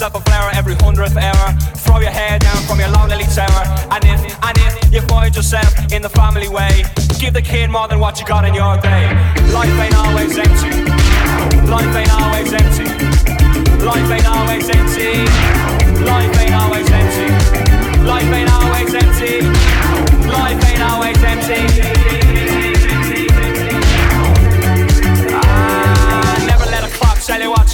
yourself a flower every hundredth hour. Throw your hair down from your lonely tower. And if, and if you find yourself in the family way, give the kid more than what you got in your day. Life ain't always empty. Life ain't always empty. Life ain't always empty. Life ain't always empty. Life ain't always empty. Life ain't always empty.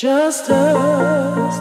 Just us.